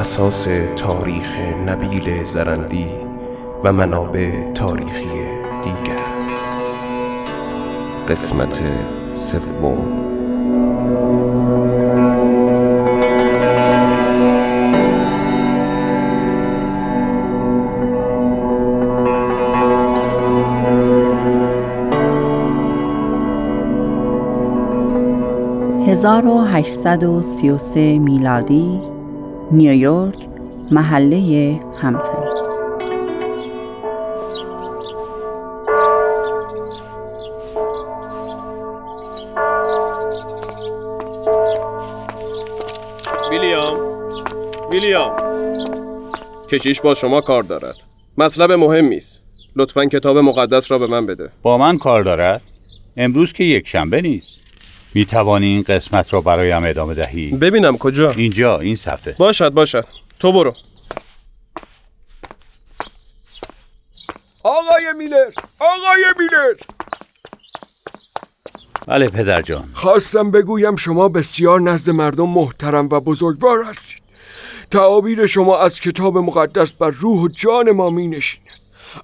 اساس تاریخ نبیل زرندی و منابع تاریخی دیگر. قسمت سوم. هزار و هشتصد و سی و سه میلادی نیویورک محله همتون ویلیام ویلیام. کشیش با شما کار دارد. مطلب مهمی است لطفا کتاب مقدس را به من بده. با من کار دارد؟ امروز که یک شنبه نیست. می توانی این قسمت را برایم ادامه دهی؟ ببینم کجا؟ اینجا این صفحه. باشد باشد. تو برو. آقای میلر آقای میلر. بله پدر جان. خواستم بگویم شما بسیار نزد مردم محترم و بزرگوار هستید. تعابیر شما از کتاب مقدس بر روح و جان ما می نشیند.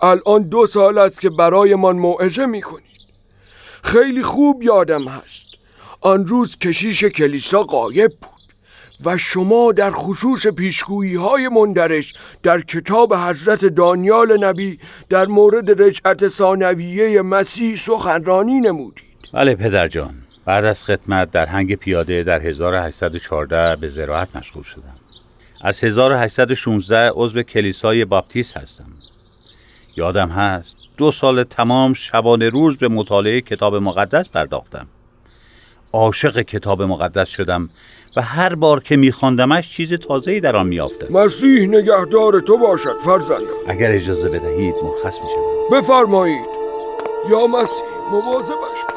الان دو سال است که برایمان موعظه می کنید. خیلی خوب یادم هست. آن روز کشیش کلیسا غایب بود و شما در خصوص پیشگویی های مندرش در کتاب حضرت دانیال نبی در مورد رجعت ثانویه مسیح سخنرانی نمودید. بله پدر جان. بعد از خدمت در هنگ پیاده در 1814 به زراعت مشغول شدم. از 1816 عضو کلیسای باپتیست هستم. یادم هست دو سال تمام شبانه روز به مطالعه کتاب مقدس پرداختم. عاشق کتاب مقدس شدم و هر بار که میخواندمش چیز تازه‌ای در آن میافتم مسیح نگهدار تو باشد فرزندم اگر اجازه بدهید مرخص می‌شوم. بفرمایید. یا مسیح مواظبش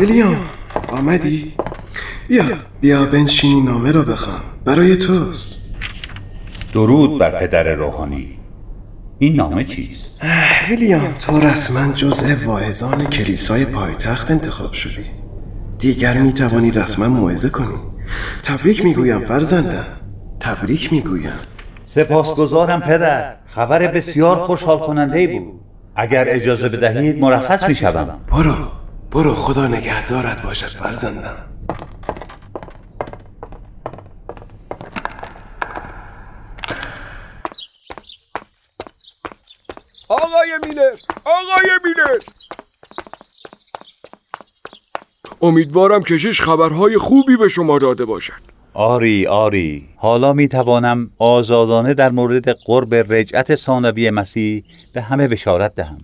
ویلیام آمدی؟ بیا بیا بنشین این نامه را بخوام. برای توست. درود بر پدر روحانی. این نامه چیست؟ ویلیام تو رسما جزء واعظان کلیسای پایتخت انتخاب شدی. دیگر می توانی رسما موعظه کنی. تبریک می‌گویم فرزندم. تبریک می‌گویم. سپاسگزارم پدر. خبر بسیار خوشحال کننده ای بود. اگر اجازه بدهید مرخص می‌شوم. برو. برو خدا نگهدارت باشد فرزندم. آقای میلر آقای میلر امیدوارم کشیش خبرهای خوبی به شما داده باشد. آری آری. حالا می توانم آزادانه در مورد قرب رجعت ثانوی مسیح به همه بشارت دهم.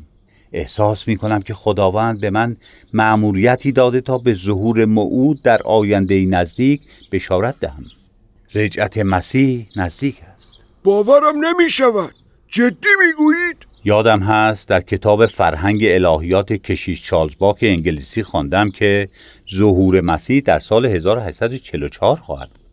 احساس می کنم که خداوند به من مأموریتی داده تا به ظهور موعود در آینده نزدیک بشارت دهم. رجعت مسیح نزدیک است. باورم نمی شود جدی می‌گویید؟ یادم هست در کتاب فرهنگ الهیات کشیش چارلز باک انگلیسی خواندم که ظهور مسیح در سال 1844 خواهد بود.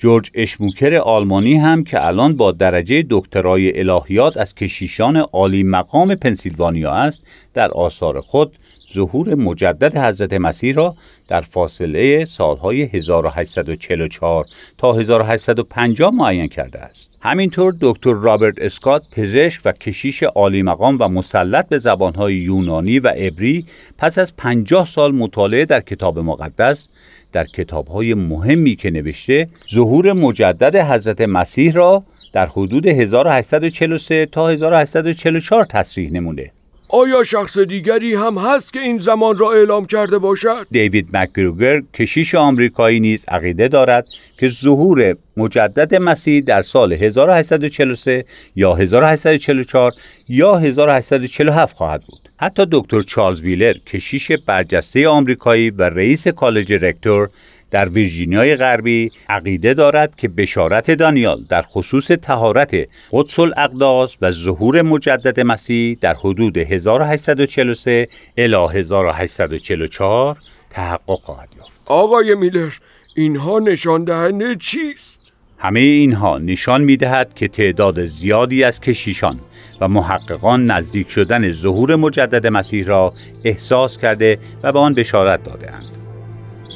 جورج اشموکر آلمانی هم که الان با درجه دکترای الهیات از کشیشان عالی مقام پنسیلوانیا است در آثار خود ظهور مجدد حضرت مسیح را در فاصله سالهای 1844 تا 1850 معین کرده است. همینطور دکتر رابرت اسکات پزشک و کشیش عالی مقام و مسلط به زبانهای یونانی و عبری پس از 50 سال مطالعه در کتاب مقدس در کتابهای مهمی که نوشته ظهور مجدد حضرت مسیح را در حدود 1843 تا 1844 تصریح نموده آیا شخص دیگری هم هست که این زمان را اعلام کرده باشد؟ دیوید مکگروگر کشیش آمریکایی نیز عقیده دارد که ظهور مجدد مسیح در سال 1843 یا 1844 یا 1847 خواهد بود. حتی دکتر چارلز ویلر کشیش برجسته آمریکایی و رئیس کالج رکتور در ویرجینیای غربی عقیده دارد که بشارت دانیال در خصوص تهارت قدس الاقداس و ظهور مجدد مسیح در حدود 1843 الی 1844 تحقق خواهد یافت. آقای میلر اینها نشان دهنده چیست؟ همه اینها نشان می دهد که تعداد زیادی از کشیشان و محققان نزدیک شدن ظهور مجدد مسیح را احساس کرده و به آن بشارت دادهاند.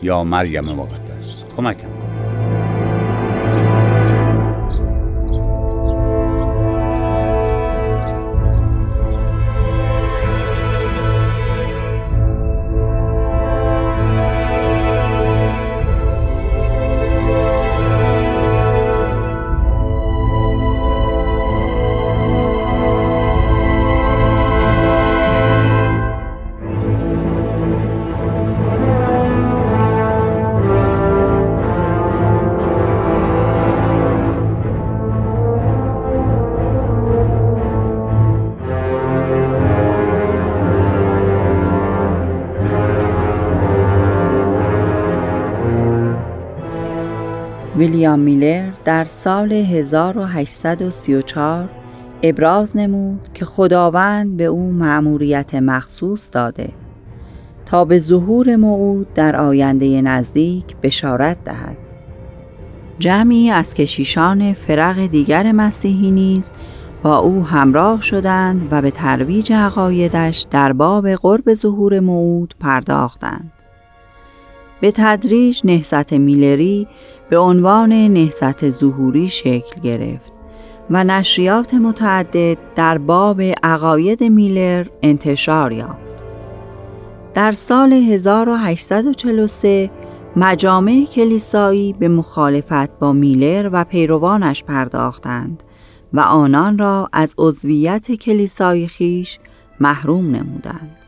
یا مریم مقدس. کمکم. ویلیام میلر در سال 1834 ابراز نمود که خداوند به او مأموریت مخصوص داده تا به ظهور موعود در آینده نزدیک بشارت دهد. جمعی از کشیشان فرق دیگر مسیحی نیز با او همراه شدند و به ترویج عقایدش در باب قرب ظهور موعود پرداختند. به تدریج نهست میلری به عنوان نهست ظهوری شکل گرفت و نشریات متعدد در باب عقاید میلر انتشار یافت. در سال 1843 مجامع کلیسایی به مخالفت با میلر و پیروانش پرداختند و آنان را از عضویت کلیسای خیش محروم نمودند.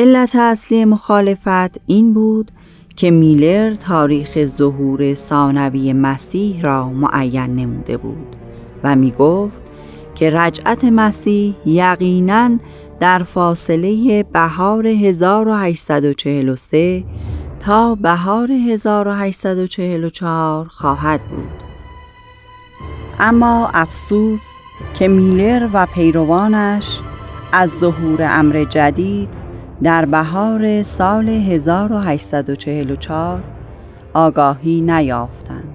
علت اصلی مخالفت این بود که میلر تاریخ ظهور ثانوی مسیح را معین نموده بود و می گفت که رجعت مسیح یقیناً در فاصله بهار 1843 تا بهار 1844 خواهد بود. اما افسوس که میلر و پیروانش از ظهور امر جدید در بهار سال 1844 آگاهی نیافتند.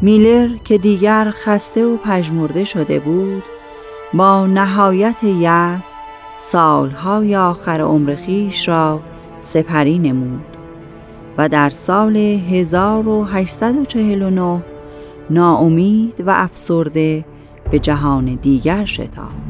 میلر که دیگر خسته و پژمرده شده بود با نهایت یأس سالهای آخر عمر خیش را سپری نمود و در سال 1849 ناامید و افسرده به جهان دیگر شتافت.